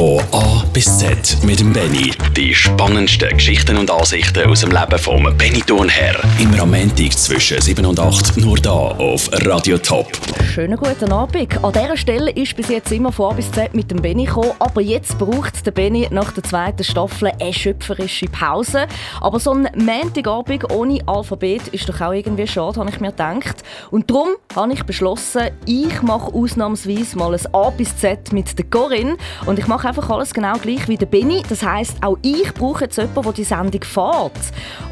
Von A bis Z mit dem Benny. Die spannendsten Geschichten und Ansichten aus dem Leben vom Benny Thurnherr. Immer am Montag zwischen 7 und 8 nur da auf Radio Top. Schönen guten Abend. An dieser Stelle ist bis jetzt immer von A bis Z mit dem Benny gekommen, aber jetzt braucht der Benny nach der zweiten Staffel eine schöpferische Pause. Aber so ein Montagabend ohne Alphabet ist doch auch irgendwie schade, habe ich mir gedacht. Und darum habe ich beschlossen, ich mache ausnahmsweise mal ein A bis Z mit der Corinne und ich mache einfach alles genau gleich wie der Benny. Das heißt, auch ich brauche jetzt jemanden, der die Sendung fährt.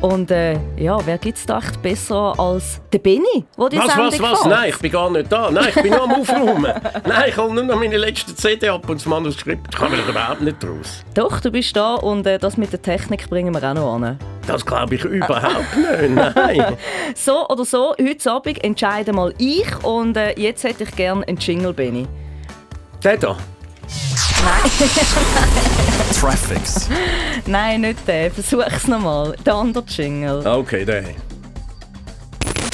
Und äh, ja, wer gibt es da echt besser als der Benny, der die was, Sendung was, was? fährt? Nein, ich bin gar nicht da. Nein, ich bin nur am Aufräumen. Nein, ich hole nur noch meine letzte CD ab und das Manuskript kann mir überhaupt nicht raus. Doch, du bist da und äh, das mit der Technik bringen wir auch noch an. Das glaube ich überhaupt nicht. Nein. So oder so, heute Abend entscheide mal ich und äh, jetzt hätte ich gerne einen Jingle, Benny. Der da. Traffics. Nein, nicht der, versuch's nochmal. Der andere Jingle. Okay, der.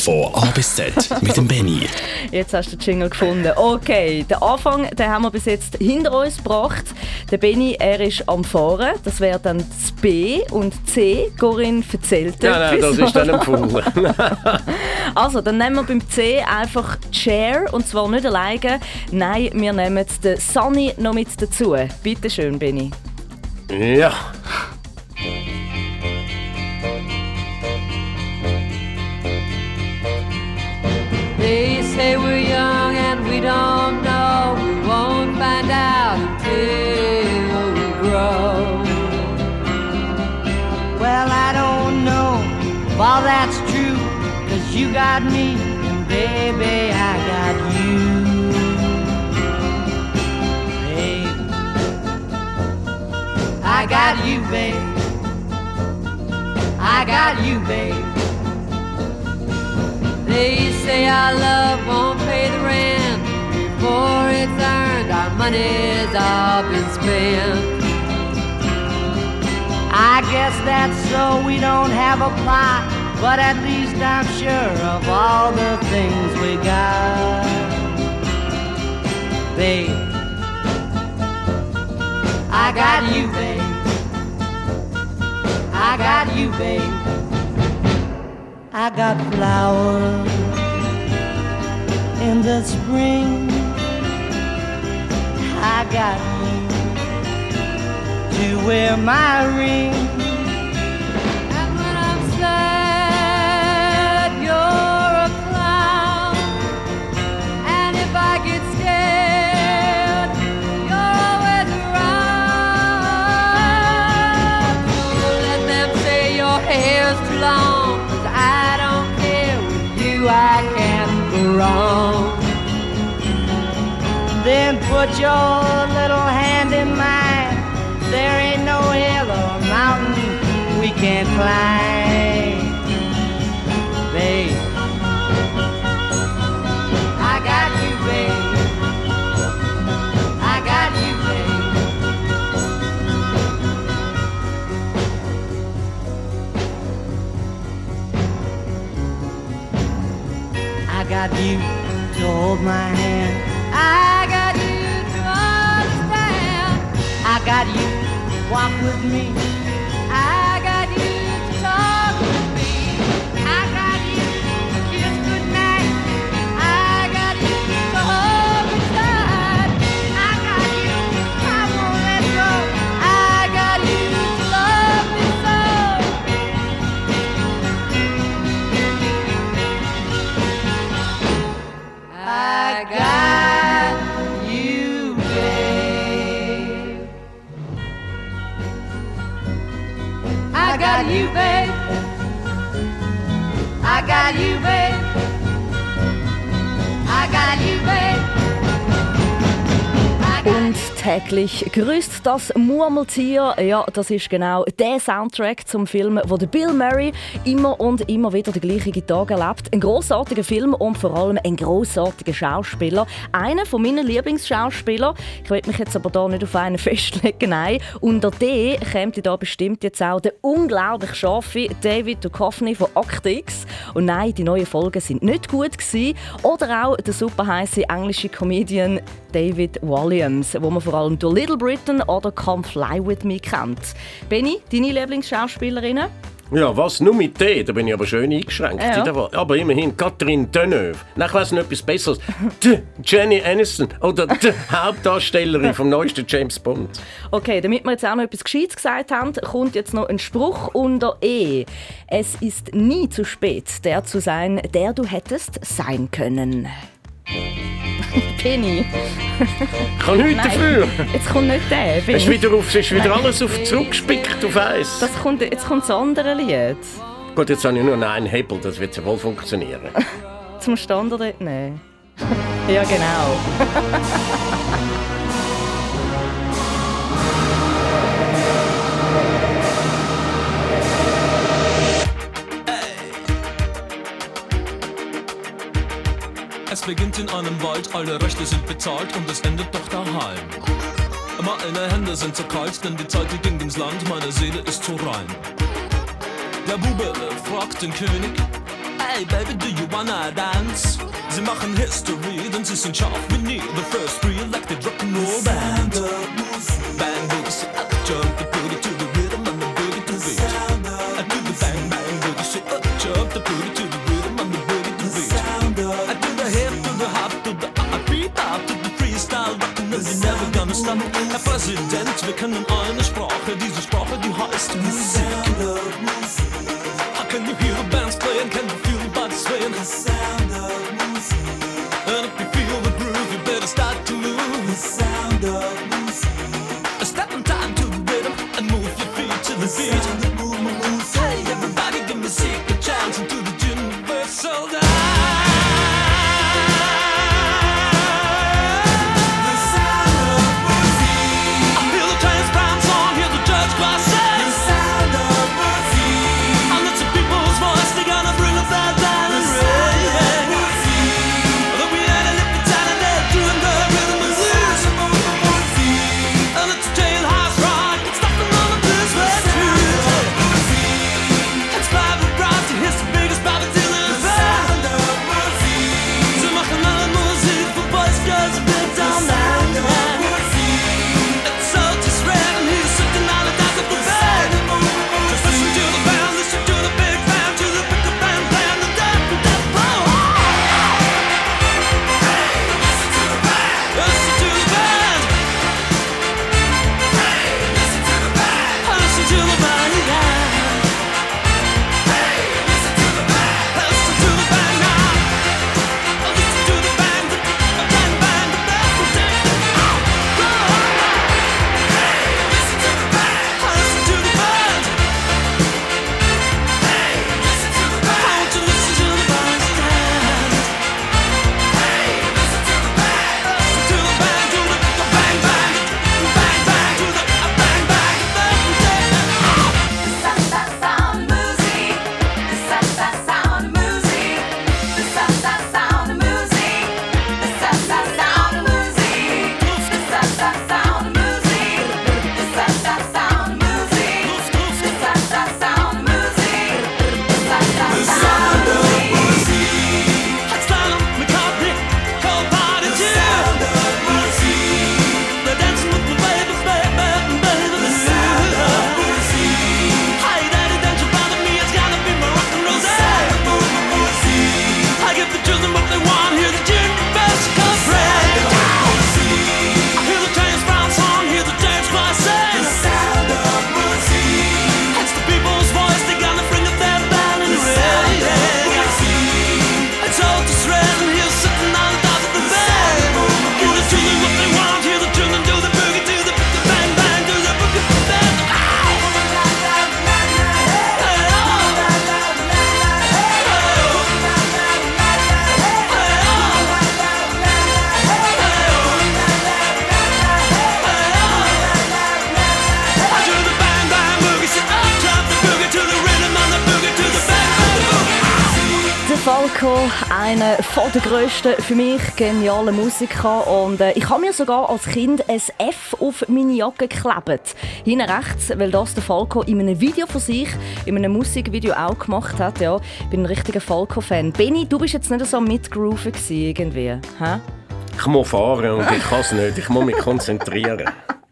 Von A bis Z mit dem Benny. Jetzt hast du den Jingle gefunden. Okay, den Anfang den haben wir bis jetzt hinter uns gebracht. Der Benny, er ist am Fahren. Das wäre dann das B und C. Corinne erzählt Nein, nein, das ist dann empfohlen. Also, dann nehmen wir beim C einfach Chair und zwar nicht alleine. Nein, wir nehmen den Sunny noch mit dazu. Bitte schön, Benny. ja. Got me, baby, I got you. Babe. I got you, babe. I got you, babe. They say our love won't pay the rent before it's earned. Our money's all been spent. I guess that's so we don't have a plot, but at least I'm sure of all the things we got. Babe, I got you, babe. I got you, babe. I got flowers in the spring. I got you to wear my ring. Put your little hand in mine. There ain't no hill or mountain we can't climb. Babe, I got you, babe. I got you, babe. I got you to hold my hand. I got you walk with me. Babe. I got you, babe. I got you, babe. Und täglich grüßt das Murmeltier. Ja, das ist genau der Soundtrack zum Film, wo der Bill Murray immer und immer wieder die gleichen Tage erlebt. Ein großartiger Film und vor allem ein großartiger Schauspieler. Einer von meinen Lieblingsschauspieler. Ich will mich jetzt aber da nicht auf einen festlegen, nein. Unter D kommt da bestimmt jetzt auch der unglaublich scharfe David Duchovny von Act X. Und nein, die neuen Folgen sind nicht gut gewesen. Oder auch der super heiße englische Comedian David Williams, wo man vor allem durch Little Britain oder Come Fly With Me kennt. Benny, deine Lieblingsschauspielerinnen? Ja, was? Nur mit D? Da bin ich aber schön eingeschränkt. Ja. Aber immerhin, Catherine Deneuve. Nein, ich weiss noch etwas Besseres. Die Jenny Aniston. Oder die Hauptdarstellerin vom neuesten James Bond. Okay, damit wir jetzt auch noch etwas Gescheites gesagt haben, kommt jetzt noch ein Spruch unter E. Es ist nie zu spät, der zu sein, der du hättest sein können. Penny. Ich kann nichts dafür. jetzt kommt nicht der. Es ist wieder, auf, ist wieder alles auf zurückgespickt auf eins. Das kommt, jetzt kommt das andere Lied. Gut, jetzt habe ich nur noch einen Hebel, das wird ja wohl funktionieren. Zum Standard nehmen. ja, genau. Es beginnt in einem Wald, alle Rechte sind bezahlt und es endet doch daheim. Meine Hände sind zu kalt, denn die Zeit die ging ins Land, meine Seele ist zu rein. Der Bube fragt den König, Hey baby, do you wanna dance? Sie machen History, denn sie sind scharf wie nie. The first re-elected rock'n'roll band. Bang gonna stop. Herr Präsident, wir kennen eine Sprache, diese Sprache, die heißt Musik. Von der grössten für mich genialen Musiker. Und äh, ich habe mir sogar als Kind ein F auf meine Jacke geklebt. Hinten rechts, weil das der Falco in einem Video von sich, in einem Musikvideo auch gemacht hat. Ja, ich bin ein richtiger Falco-Fan. Benny, du bist jetzt nicht so mitgrooven irgendwie. Hä? Ich muss fahren und ich kann es nicht. Ich muss mich konzentrieren.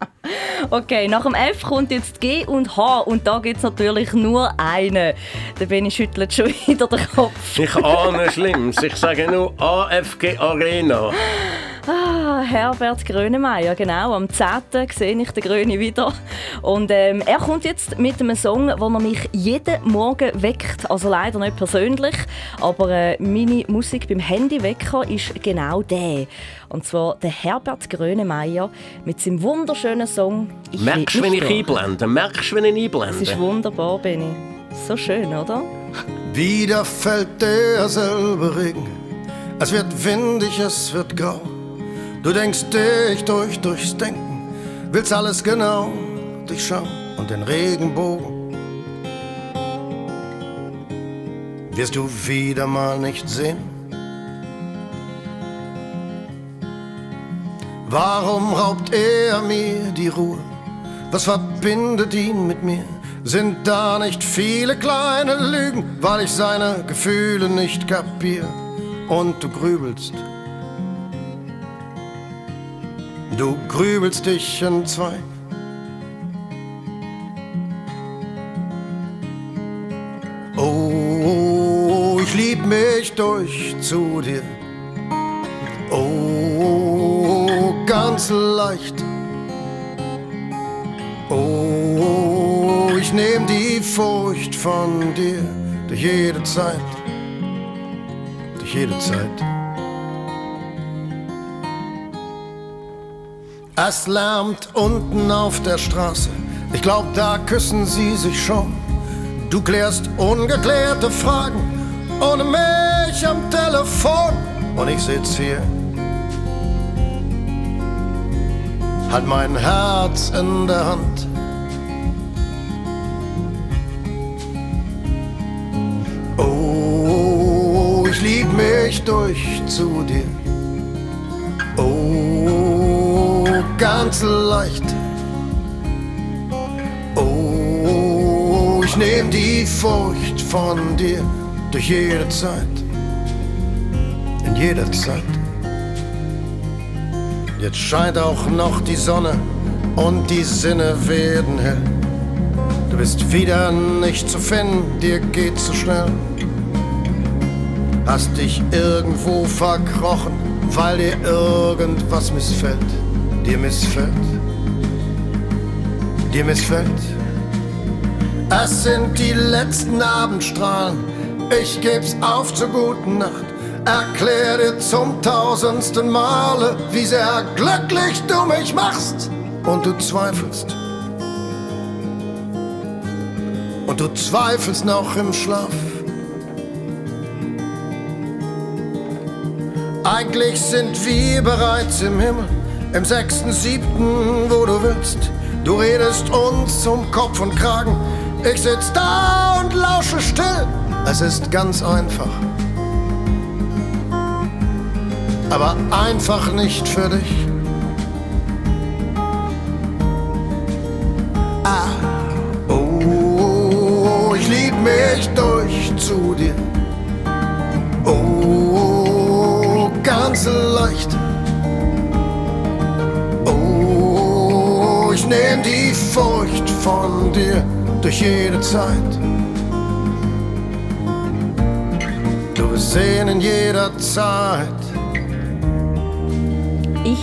Okay, nach dem F kommt jetzt G und H und da gibt es natürlich nur einen. Der Benni schüttelt schon wieder den Kopf. Ich ahne Schlimmes. Ich sage nur AFG Arena. Ah, Herbert Grönemeyer, genau. Am 10. sehe ich den Gröni wieder. Und ähm, er kommt jetzt mit einem Song, der mich jeden Morgen weckt. Also leider nicht persönlich, aber äh, meine Musik beim Handywecker ist genau der. Und zwar der Herbert Grönemeyer mit seinem wunderschönen Song ich Merkst du, wenn ich einblende? Merkst du, wenn ich einblende? Das ist wunderbar, Benny. So schön, oder? Wieder fällt derselbe Regen. Es wird windig, es wird grau. Du denkst dich durch, durchs Denken, willst alles genau durchschauen und den Regenbogen wirst du wieder mal nicht sehen. Warum raubt er mir die Ruhe? Was verbindet ihn mit mir? Sind da nicht viele kleine Lügen, weil ich seine Gefühle nicht kapier und du grübelst du grübelst dich in zwei. Oh, ich lieb mich durch zu dir. Oh, ganz leicht. Oh, ich nehm die Furcht von dir durch jede Zeit, durch jede Zeit. Es lärmt unten auf der Straße. Ich glaub, da küssen sie sich schon. Du klärst ungeklärte Fragen ohne mich am Telefon. Und ich sitz hier, halt mein Herz in der Hand. Oh, ich lieb mich durch zu dir. Ganz leicht. Oh, ich nehm die Furcht von dir durch jede Zeit, in jeder Zeit. Jetzt scheint auch noch die Sonne und die Sinne werden hell. Du bist wieder nicht zu finden, dir geht zu schnell. Hast dich irgendwo verkrochen, weil dir irgendwas missfällt dir missfällt, dir missfällt. Es sind die letzten Abendstrahlen, ich geb's auf zur guten Nacht. Erklär dir zum tausendsten Male, wie sehr glücklich du mich machst. Und du zweifelst. Und du zweifelst noch im Schlaf. Eigentlich sind wir bereits im Himmel im sechsten, siebten, wo du willst. Du redest uns zum Kopf und Kragen. Ich sitz da und lausche still. Es ist ganz einfach. Aber einfach nicht für dich. Ah, oh, ich lieb mich durch zu dir. Oh, ganz leicht ich nehm die Furcht von dir durch jede Zeit. Du bist sehen in jeder Zeit. Ich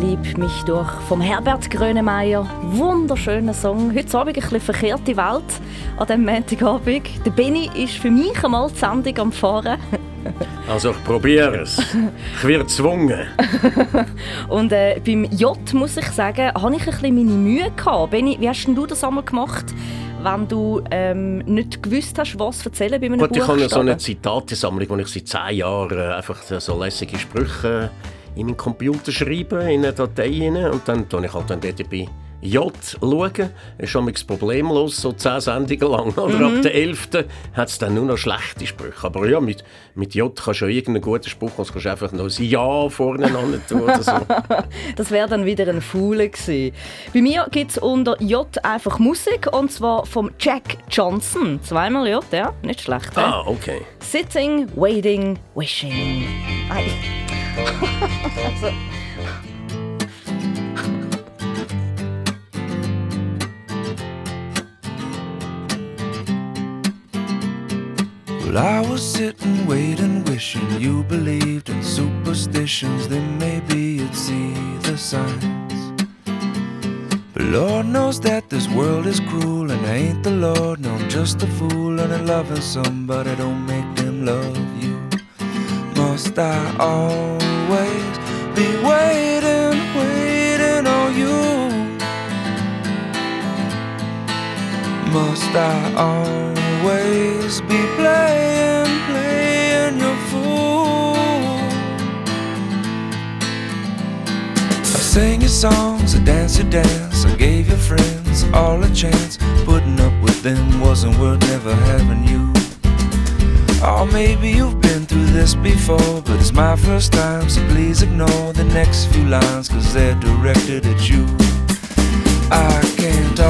lieb mich durch vom Herbert Grönemeyer. Wunderschöner Song. Heute Abend ein bisschen verkehrte Welt an diesem Montagabend. Der Benny ist für mich einmal die Sendung am Fahren. Also ich probiere es. Ich werde gezwungen. Und äh, beim J muss ich sagen, habe ich ein bisschen meine Mühe gehabt. Benni, wie hast denn du das einmal gemacht? wenn du ähm, nicht gewusst hast, was erzählen bei einem Gut, ich habe so eine Zitatesammlung, wo ich seit zehn Jahren äh, einfach so lässige Sprüche in meinen Computer schreibe, in eine Datei rein, und dann tue ich halt dann dort bei J schauen. ist schon problemlos, so zehn Sendungen lang. Oder mhm. ab der 11. hat es dann nur noch schlechte Sprüche. Aber ja, mit, mit J kannst du ja irgendeinen guten Spruch, kannst du einfach noch ein Ja vorne tun oder so. das wäre dann wieder ein Faule gewesen. Bei mir gibt es unter J einfach Musik, und zwar vom Jack Johnson. Zweimal J, ja, nicht schlecht. Ah, okay. Sitting, Waiting, Wishing. Ei. Well, I was sitting, waiting, wishing you believed in superstitions. Then maybe you'd see the signs. But Lord knows that this world is cruel, and I ain't the Lord. No, I'm just a fool, and I'm loving somebody don't make them love you. Must I always be waiting, waiting on you? Must I always be playing, playing your fool? I sang your songs, I danced your dance, I gave your friends all a chance. Putting up with them wasn't worth never having you. Oh, maybe you've been through this before, but it's my first time, so please ignore the next few lines, cause they're directed at you. I can't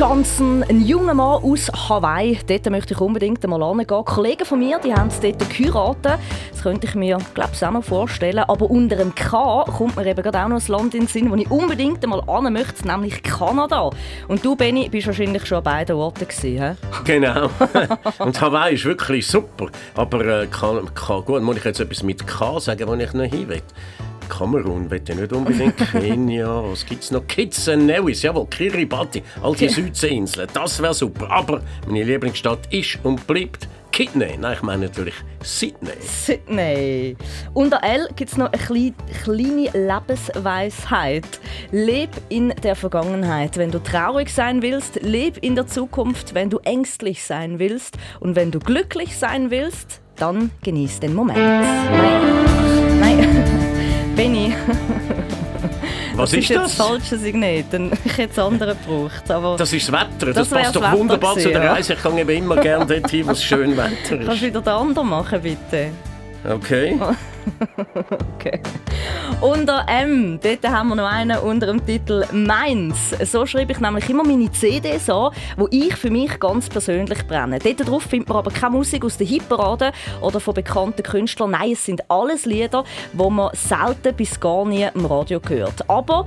Johnson, ein junger Mann aus Hawaii. Dort möchte ich unbedingt einmal hingehen. Kollegen von mir die haben es dort geheiratet. Das könnte ich mir glaube ich, auch noch vorstellen. Aber unter dem K kommt mir eben gerade auch noch ein Land in den Sinn, wo ich unbedingt einmal hin möchte, nämlich Kanada. Und du, Benni, bist wahrscheinlich schon an beiden Orten gewesen, he? Genau. Und Hawaii ist wirklich super. Aber äh, kann, kann, gut, muss ich jetzt etwas mit K sagen, wo ich nicht hin will? Kamerun ich nicht unbedingt. Kenia, was gibt es noch? Kitts and Nevis, jawohl, Kiribati, all die Südseeinseln, das wäre super. Aber meine Lieblingsstadt ist und bleibt Kidney. Nein, ich meine natürlich Sydney. Sydney. Unter L gibt es noch eine kleine, kleine Lebensweisheit. Leb in der Vergangenheit. Wenn du traurig sein willst, leb in der Zukunft. Wenn du ängstlich sein willst und wenn du glücklich sein willst, dann genieß den Moment. Nein. Nein. Benni, Was das ist ist das? das falsche Signal. Dann ich hätte es andere gebraucht. Aber Das ist das Wetter. Das, Das passt doch wunderbar zu der gewesen. Reise. Ich kann eben immer gerne dorthin, wo es schön Wetter kannst du ist. wieder den anderen machen, bitte? Okay. Okay. Unter M, dort haben wir noch einen unter dem Titel Meins. So schreibe ich nämlich immer meine CDs an, die ich für mich ganz persönlich brenne. Dort drauf findet man aber keine Musik aus der Hitparade oder von bekannten Künstlern. Nein, es sind alles Lieder, die man selten bis gar nie im Radio hört. Aber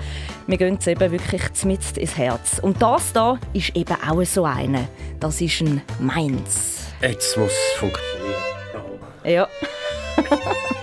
wir gehen es eben wirklich mitten ins Herz. Und das da ist eben auch so eine. Das ist ein Meins. Jetzt muss es funktionieren. Ja.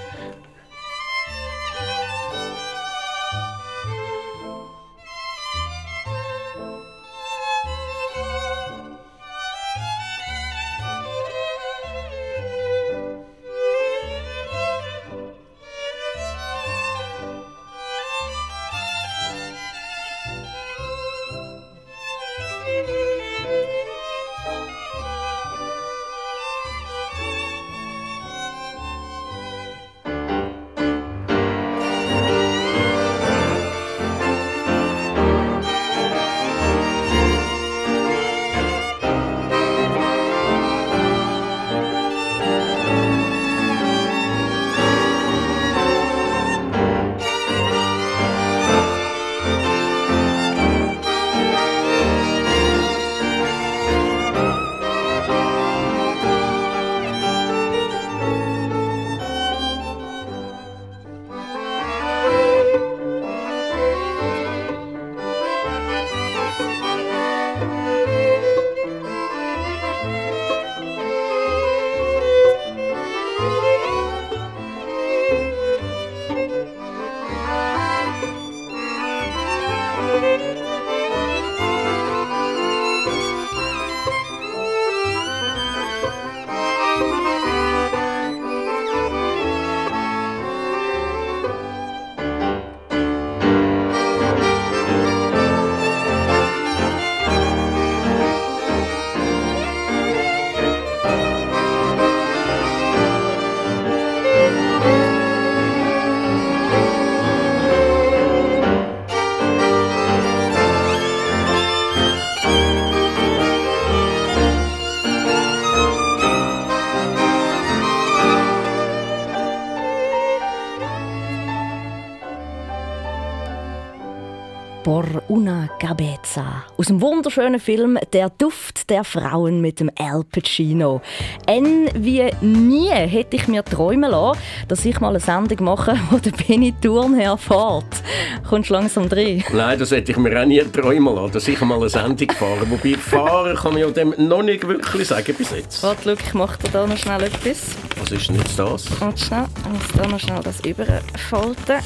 19. Aus dem wunderschönen Film Der Duft der Frauen mit dem Al Pacino. N wie nie hätte ich mir träumen lassen, dass ich mal eine Sendung mache, wo der Benny Thurnherr herfährt. Kommst du langsam drin? Nein, das hätte ich mir auch nie träumen lassen, dass ich mal eine Sendung fahre. Wobei fahren kann ich ja dem noch nicht wirklich sagen bis jetzt. Warte, schau, ich mache dir da noch schnell etwas. Was ist denn jetzt das? Und schnell, ich muss da noch schnell das überfalten.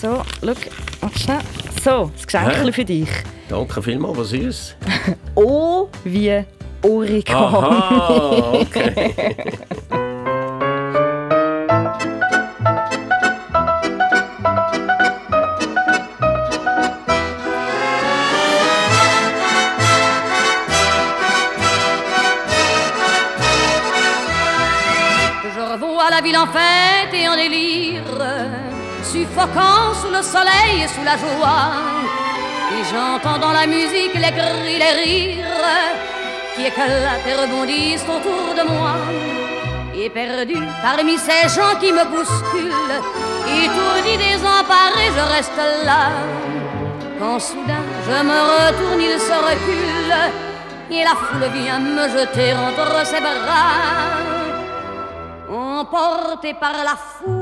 So, schau, und schnell. So, das Geschenk Hä? für dich. Danke vielmals, was ist es? O wie Origami. Aha, okay. Je revois la ville en fête et en délire, suffoquant sous le soleil et sous la joie. Et j'entends dans la musique les cris, les rires qui éclatent et rebondissent autour de moi. Et perdu parmi ces gens qui me bousculent, étourdi, désemparé, je reste là. Quand soudain je me retourne, il se recule, et la foule vient me jeter entre ses bras. Emportés par la foule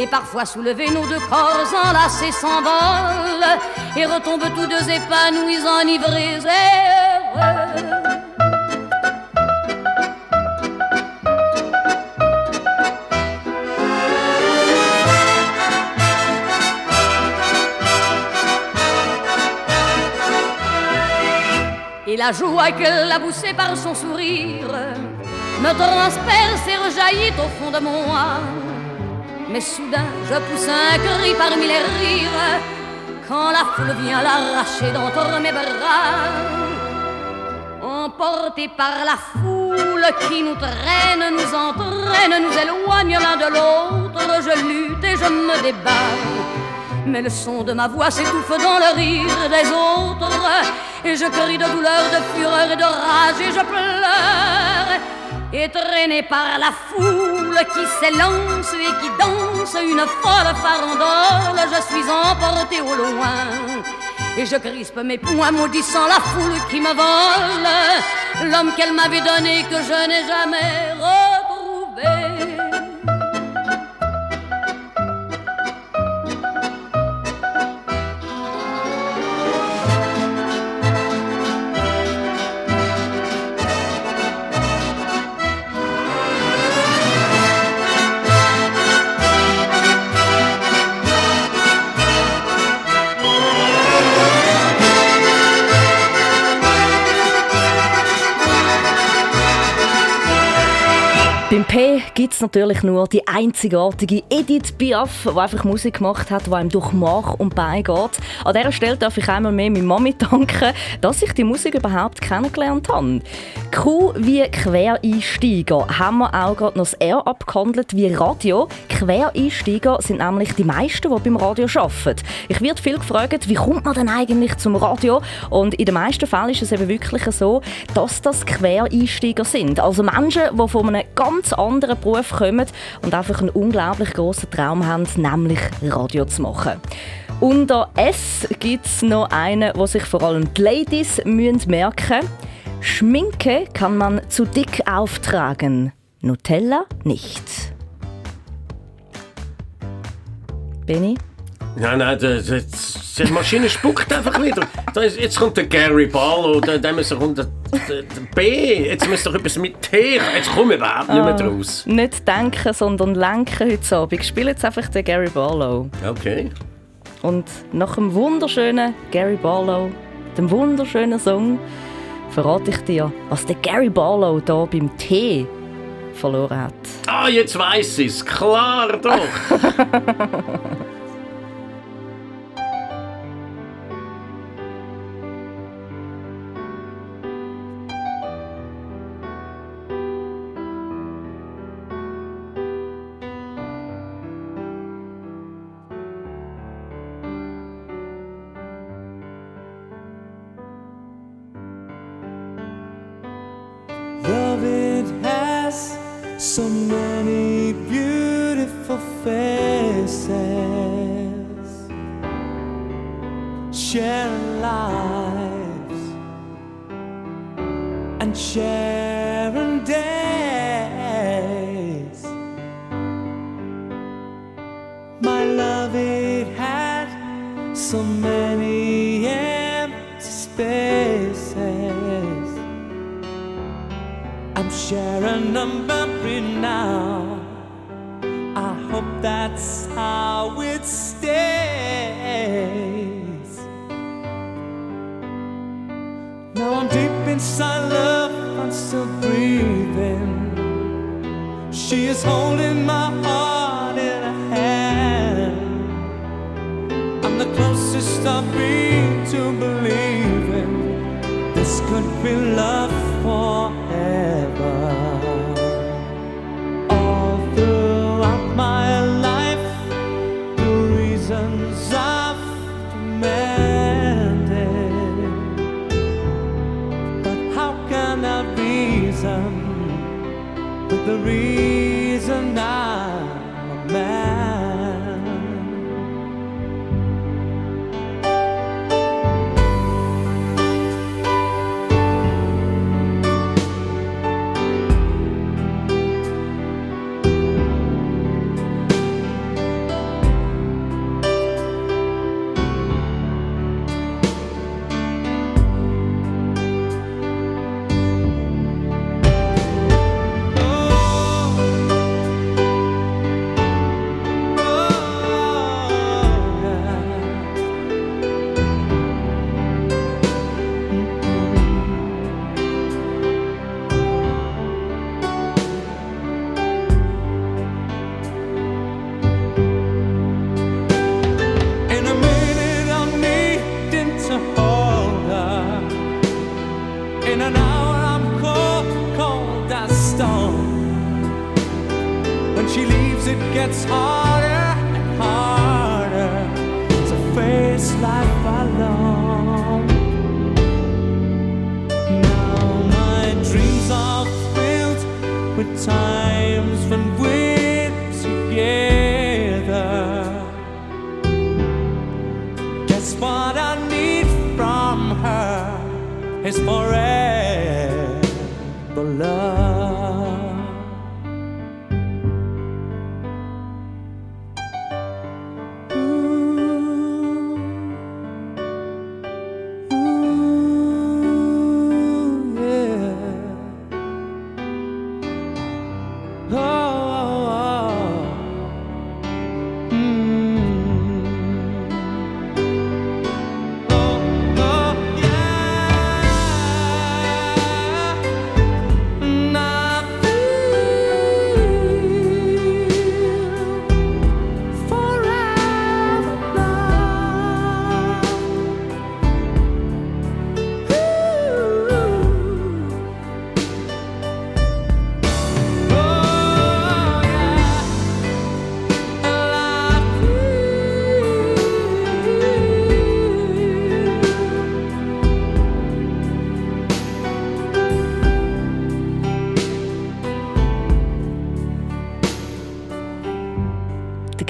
Et parfois soulevés, nos deux corps enlacés s'envolent et retombent tous deux épanouis, enivrés et. Et la joie qu'elle a poussée par son sourire me transperce et rejaillit au fond de moi. Mais soudain, je pousse un cri parmi les rires quand la foule vient l'arracher d'entre mes bras. Emportés par la foule qui nous traîne, nous entraîne, nous éloigne l'un de l'autre, je lutte et je me débat. Mais le son de ma voix s'étouffe dans le rire des autres. Et je crie de douleur, de fureur et de rage et je pleure. Et traîné par la foule qui s'élance et qui danse une folle farandole, je suis emporté au loin. Et je crispe mes poings maudissant la foule qui me vole. L'homme qu'elle m'avait donné que je n'ai jamais P gibt es natürlich nur die einzigartige Edith Piaf, die einfach Musik gemacht hat, die einem durch Mach und Bein geht. An dieser Stelle darf ich einmal mehr meiner Mami danken, dass ich die Musik überhaupt kennengelernt habe. Q wie Quereinsteiger haben wir auch gerade noch das R abgehandelt wie Radio. Quereinsteiger sind nämlich die meisten, die beim Radio arbeiten. Ich werde viel gefragt, wie kommt man denn eigentlich zum Radio? Und in den meisten Fällen ist es eben wirklich so, dass das Quereinsteiger sind. Also Menschen, die von einem ganz anderen Beruf kommen und einfach einen unglaublich grossen Traum haben, nämlich Radio zu machen. Unter S gibt es noch einen, wo sich vor allem die Ladies merken müssen. Schminke kann man zu dick auftragen, Nutella nicht. Benny? Nein, nein, die, die, die Maschine spuckt einfach wieder. Da ist, jetzt kommt der Gary dann muss kommt der, der, der B, jetzt muss doch etwas mit T, jetzt komme ich überhaupt nicht mehr draus. Nicht denken, sondern lenken heute Abend. Ich spiele jetzt einfach den Gary Barlow. Okay. Und nach dem wunderschönen Gary Barlow, dem wunderschönen Song, verrate ich dir, was der Gary Barlow da beim T verloren hat. Ah, jetzt weiß ich es, klar doch. that's how it stays. Now I'm deep inside love, I'm still breathing. She is holding my heart in her hand. I'm the closest I've been to believing this could be love forever. The reason gets harder and harder to face life alone. Now my dreams are filled with times when we're together. Guess what I need from her is forever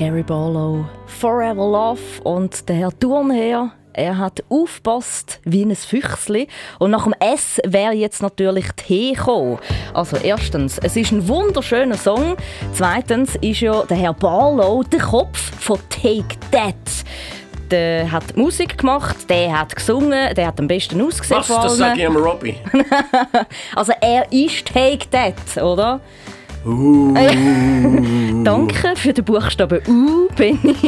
Gary Barlow, Forever Love und der Herr Turnherr, er hat aufgepasst wie ein Füchsli. Und nach dem S wäre jetzt natürlich T gekommen. Also erstens, es ist ein wunderschöner Song. Zweitens ist ja der Herr Barlow der Kopf von Take That. Der hat Musik gemacht, der hat gesungen, der hat am besten ausgesehen. Was? Das sage ich am Robbie. Also er ist Take That, oder? Uh. Danke für den Buchstaben U, Benny.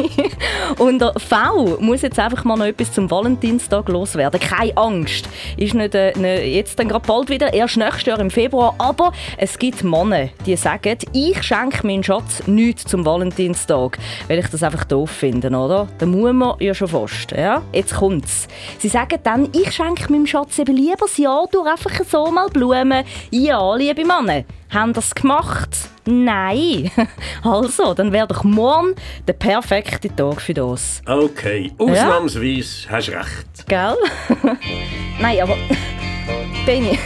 Und V muss jetzt einfach mal noch etwas zum Valentinstag loswerden. Keine Angst. Ist nicht, äh, nicht jetzt dann gerade bald wieder, erst nächstes Jahr im Februar. Aber es gibt Männer, die sagen, ich schenke meinen Schatz nichts zum Valentinstag, weil ich das einfach doof finde, oder? Da muss man ja schon fast. Ja? Jetzt kommt's. Sie sagen dann, ich schenke meinem Schatz eben lieber das Jahr durch einfach so mal Blumen. Ja, liebe Männer, haben das gemacht? Nein. Also, dann wäre doch morgen der perfekte Tag für das. Okay, ausnahmsweise ja? hast recht. Gell? Nein, aber Benny.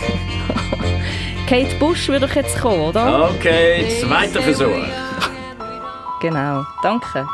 Kate Bush würde doch jetzt kommen, oder? Okay, zweiter Versuch. Genau, danke.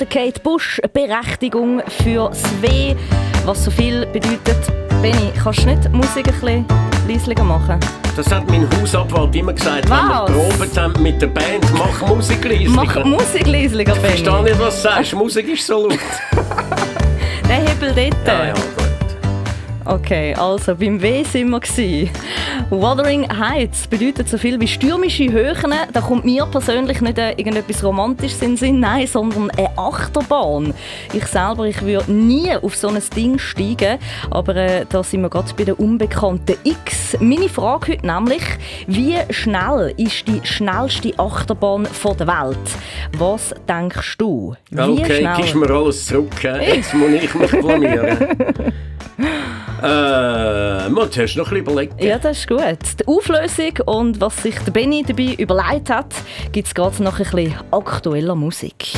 der Kate Bush, Berechtigung für das W, was so viel bedeutet. Benni, kannst du nicht Musik ein bisschen machen? Das hat mein Hausabwalt immer gesagt, was? wenn wir probiert haben mit der Band, mach Musik leiser. Mach Musik leiser, Benny. Ich verstehe nicht, was du sagst, Musik ist so laut. der Hebel dort. Ja, ja also beim W sind wir gewesen. Wuthering Heights bedeutet so viel wie stürmische Höhen. Da kommt mir persönlich nicht äh, irgendetwas Romantisches in den Sinn, nein, sondern eine Achterbahn. Ich selber, ich würde nie auf so ein Ding steigen, aber äh, da sind wir gerade bei der unbekannten X. Meine Frage heute nämlich, wie schnell ist die schnellste Achterbahn von der Welt? Was denkst du? Wie Okay, schnell? gibst mir alles zurück. Jetzt muss ich mich blamieren. äh, du hast noch ein bisschen überlegt. Ja, das ist gut. Die Auflösung und was sich der Benny dabei überlegt hat, gibt es gerade noch ein bisschen aktueller Musik.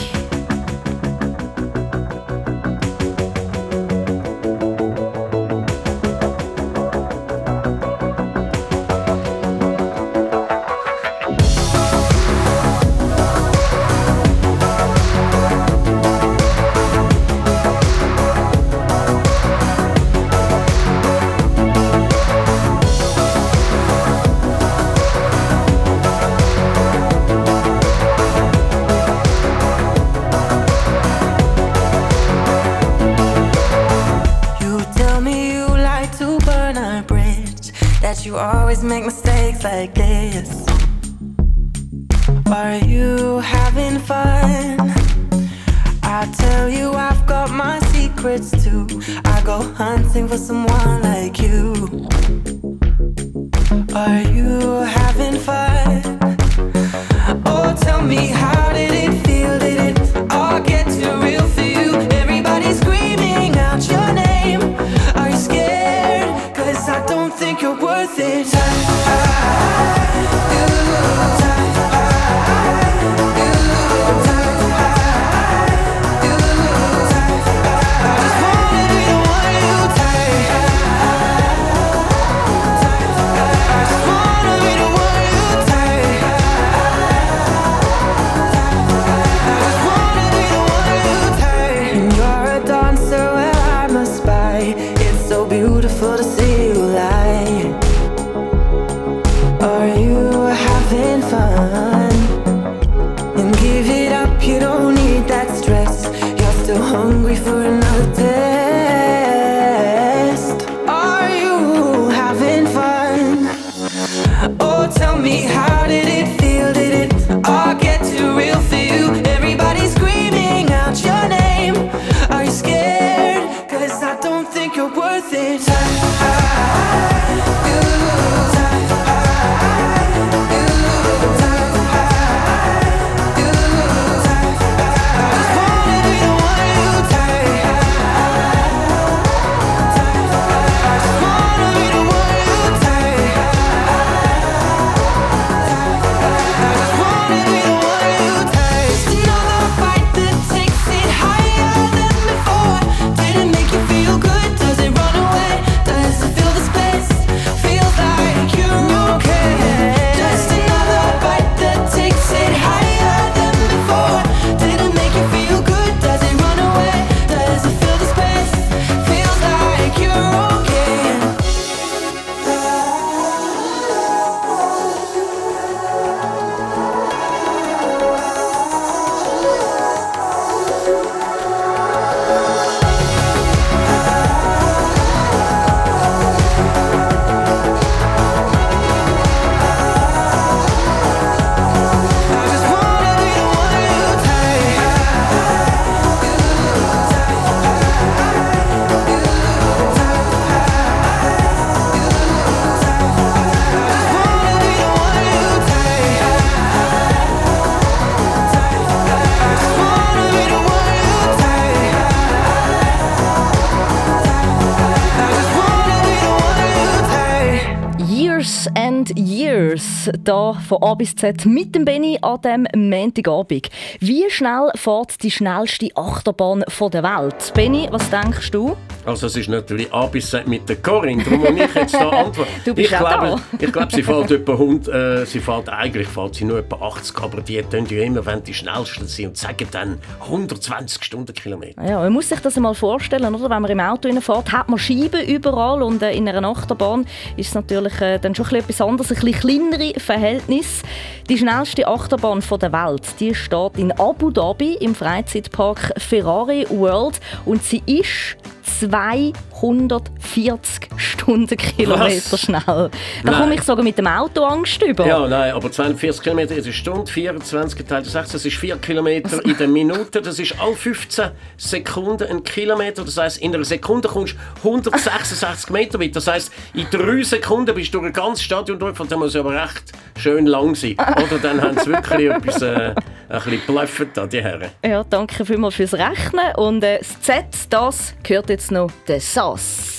Da von A bis Z mit dem Benny an diesem Montagabend. Wie schnell fährt die schnellste Achterbahn der Welt? Benny, was denkst du? Also es ist natürlich A bis Z mit der Corinne, darum muss ich jetzt da antworten. Du bist ich glaube, ich glaube, sie fährt etwa 100, äh, sie fährt eigentlich fährt sie nur etwa 80, aber die tun ja immer, wenn die schnellsten sind und sagen dann 120 Stundenkilometer. Ja, man muss sich das einmal vorstellen, oder? wenn man im Auto fährt, hat man Scheiben überall und äh, in einer Achterbahn ist es natürlich äh, dann schon etwas anderes, ein bisschen kleinere Verhältnis. Die schnellste Achterbahn von der Welt, die steht in Abu Dhabi im Freizeitpark Ferrari World und sie ist 240 Stundenkilometer Was? schnell. Da Nein. komme ich sogar mit dem Auto Angst über. Ja, nein, aber 42 km in der Stunde, 24 geteilt durch 16, das ist 4 Kilometer in der Minute. Das ist alle 15 Sekunden ein Kilometer. Das heisst, in einer Sekunde kommst du 166 Meter weit. Das heisst, in drei Sekunden bist du durch ein ganzes Stadion durchgefahren. Das muss aber recht schön lang sein. Oder dann haben sie wirklich etwas äh, ein bisschen bluffet da, die Herren. Ja, danke vielmals fürs Rechnen. Und äh, das Z, das gehört jetzt noch der SAS.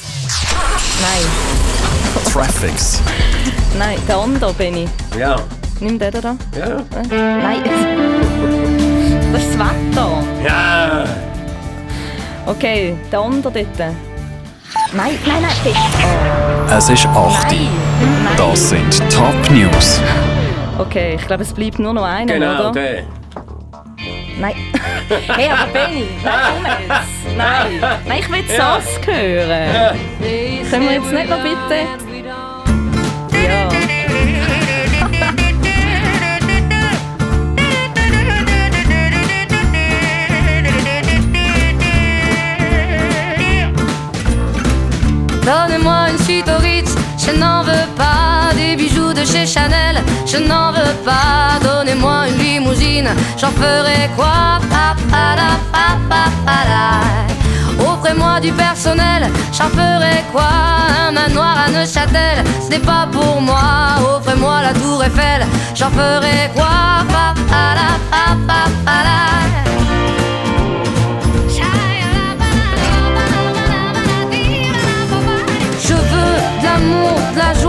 Nein, Traffics. nein, der andere, Benny. Ja, Nimm den da. ja, ja. Nein, das ist das Wetter. Ja! Okay, der andere dort. Nein, nein, nein, bitte. Es ist 8. Nein, nein. Das sind Top News. Okay, ich glaube, es bleibt nur noch einer, Genau, oder? der. Nein. hey, aber Benny, nein, komm jetzt. Nein, nein, ich will Ja. SAS hören. Können wir jetzt nicht noch bitte... Ja. Donnez-moi une suite au Ritz, je n'en veux pas des bijoux de chez Chanel, je n'en veux pas. Donnez-moi une limousine, j'en ferai quoi? Offrez-moi du personnel, j'en ferai quoi? Un manoir à Neuchâtel, ce n'est pas pour moi. Offrez-moi la tour Eiffel, j'en ferai quoi? Je veux de l'amour, de la joie,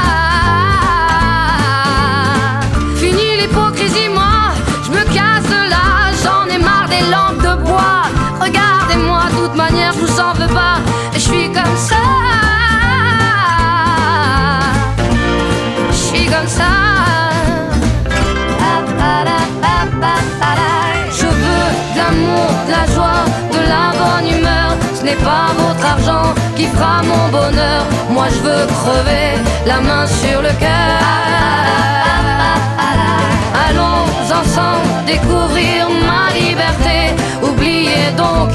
L'hypocrisie, moi, je me casse de là. J'en ai marre des lampes de bois. Regardez-moi, de toute manière, je vous en veux pas. Je suis comme ça. Je suis comme ça. Je veux de l'amour, de la joie, de la bonne humeur. Ce n'est pas votre argent qui fera mon bonheur. Moi je veux crever la main sur le cœur. Allons ensemble découvrir ma liberté. Oubliez donc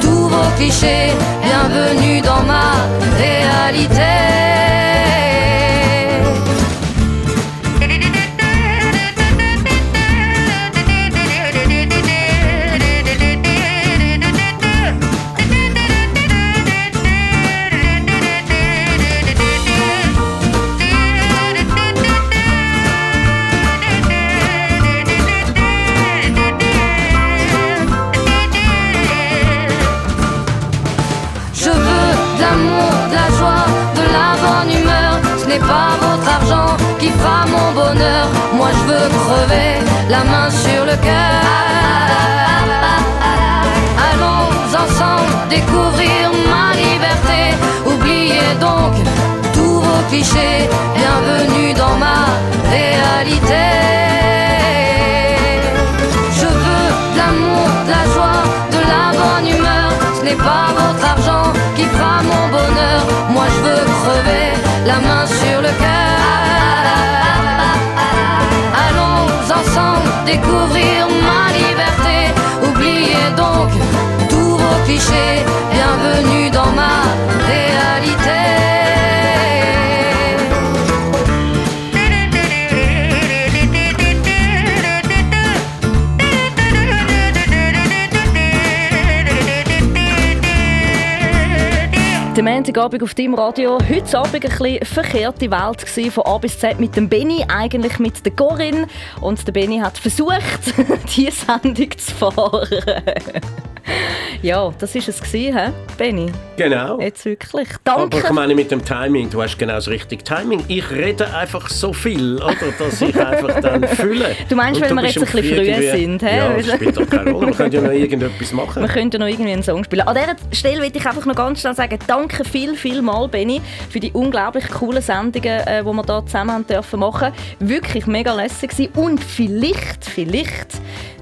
tous vos clichés. Bienvenue dans ma réalité. Cœur. Allons ensemble découvrir ma liberté. Oubliez donc tous vos clichés. Bienvenue dans ma réalité. Je veux de l'amour, de la joie, de la bonne humeur. Ce n'est pas votre argent découvrir ma liberté. Oubliez donc tous vos clichés. Bienvenue dans ma Der Montagabend auf deinem Radio. Heute Abend ein bisschen verkehrte Welt gewesen, von A bis Z mit dem Benny, eigentlich mit der Corinne. Und der Benny hat versucht, diese Sendung zu fahren. Ja, das war es, gewesen, hä, Benny. Genau. Jetzt wirklich. Aber Danke. ich meine mit dem Timing, du hast genau das richtige Timing. Ich rede einfach so viel, oder, dass ich einfach dann fühle. Du meinst, Und weil wir jetzt ein bisschen früh sind, hä? Ja, das spielt doch keine Rolle. Wir können ja noch irgendetwas machen. Wir könnten noch irgendwie einen Song spielen. An dieser Stelle will ich einfach noch ganz schnell sagen, danke viel, viel mal, Benny, für die unglaublich coolen Sendungen, äh, die wir hier zusammen haben dürfen machen. Wirklich mega lässig gewesen. Und vielleicht, vielleicht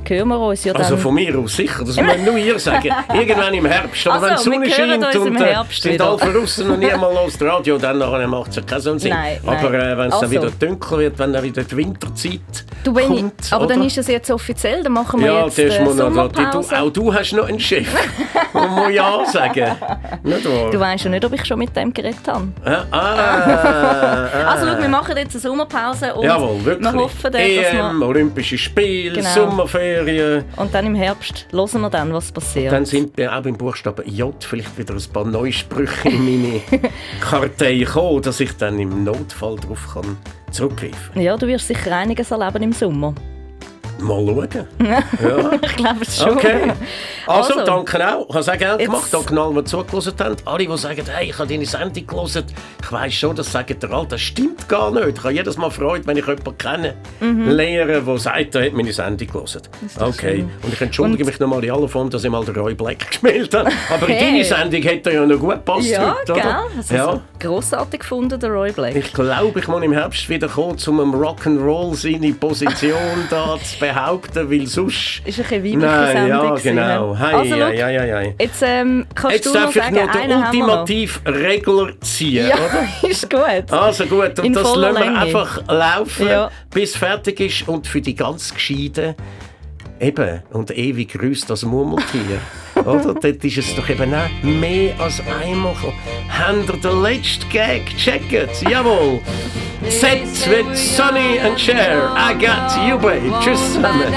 hören wir uns ja dann... Also von mir aus sicher, das muss nur ihr sagen. Irgendwann im Herbst. Aber Also, wenn die Sonne scheint und äh, Herbst sind alle draußen und niemand los das Radio, dann macht es ja keinen Sinn. Nein, Aber äh, wenn es Also. dann wieder dunkel wird, wenn dann wieder die Winterzeit du, Benny, kommt, aber dann oder? ist es jetzt offiziell, dann machen wir ja, jetzt äh, Sommerpause. auch du hast noch einen Chef. Man muss ja sagen. Du weißt ja nicht, ob ich schon mit dem geredet habe. Ah, ah, ah. Also schau, wir machen jetzt eine Sommerpause und Jawohl, wirklich. wir hoffen, dann, dass EM, wir... Olympische Spiele, Genau. Sommerferien. Und dann im Herbst hören wir dann, was passiert. Dann sind wir auch beim Buchstaben J vielleicht wieder ein paar Neusprüche in meine Kartei gekommen, dass ich dann im Notfall darauf kann zurückgreifen ja, du wirst sicher einiges erleben im Sommer. Mal schauen. Ja. Ich glaube es schon. Okay. Also, Also. danke auch. Ich habe es auch gerne gemacht. Danke allen, die zugelassen haben. Alle, die sagen, hey, ich habe deine Sendung gelesen. Ich weiss schon, das sagen dir alle. Das stimmt gar nicht. Ich habe jedes Mal Freude, wenn ich jemanden kenne, lernen, der sagt, er hat meine Sendung gelesen. Okay. Und ich entschuldige Und- mich nochmal in aller Form, dass ich mal den Roy Black gespielt habe. Aber in Hey. deine Sendung hätte er ja noch gut gepasst Ja, heute, gell? Also ja. grossartig gefunden, der Roy Black. Ich glaube, ich muss im Herbst wieder kommen, um Rock'n'Roll seine Position da zu behaupten, weil sonst... Ist ein bisschen Nein, ja, genau. Hey, Also, schau, ja, ja, ja. Jetzt ähm, kannst Jetzt du noch darf ich sagen, noch den noch. ultimativ Regler ziehen, Ja, oder? ist gut. Also gut, und In das lassen wir Länge. einfach laufen, Ja. bis fertig ist. Und für die ganz Gescheiten, eben, und ewig grüßt das Murmeltier. Oder? Dort ist es doch eben auch mehr als einmal gekommen. Habt ihr den letzten Gag gecheckt? Jawohl! Z with Sonny and Cher. I got you, babe. Tschüss zusammen.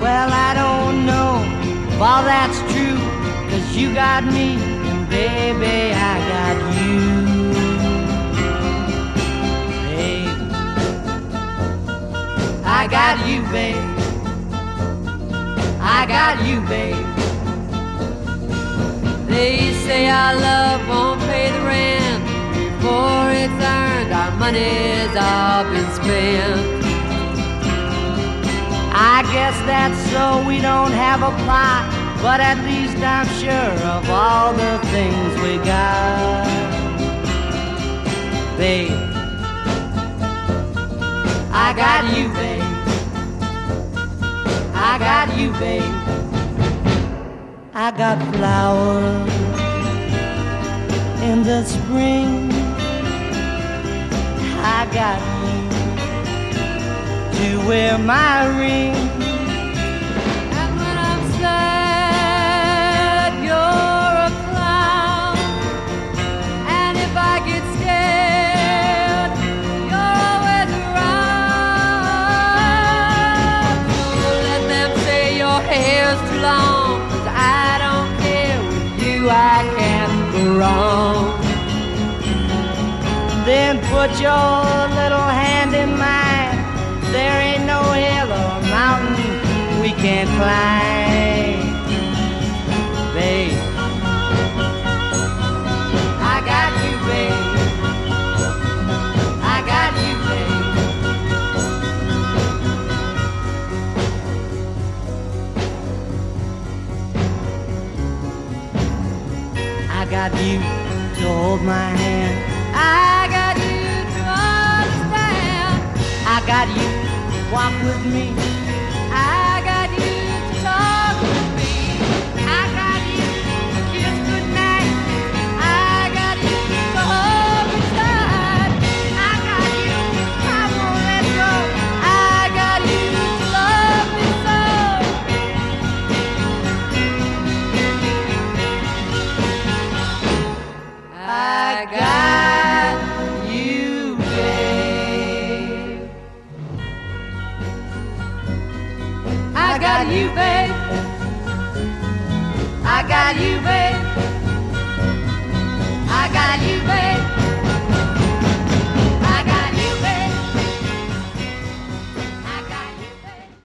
Well, I don't know if all that's true, cause you got me, and baby, I got you. I got you, babe. I got you, babe. They say our love won't pay the rent before it's earned. Our money's all been spent. I guess that's so we don't have a plot, but at least I'm sure of all the things we got. Babe, I got you, babe. I got you, babe. I got flowers in the spring. I got you to wear my ring. And when I'm sad, long. 'cause I don't care with you, I can't go wrong. Then put your little hand in mine. There ain't no hill or mountain we can't climb. Got you to hold my hand. I got you to understand. I got you to walk with me. Babe. I got you, babe.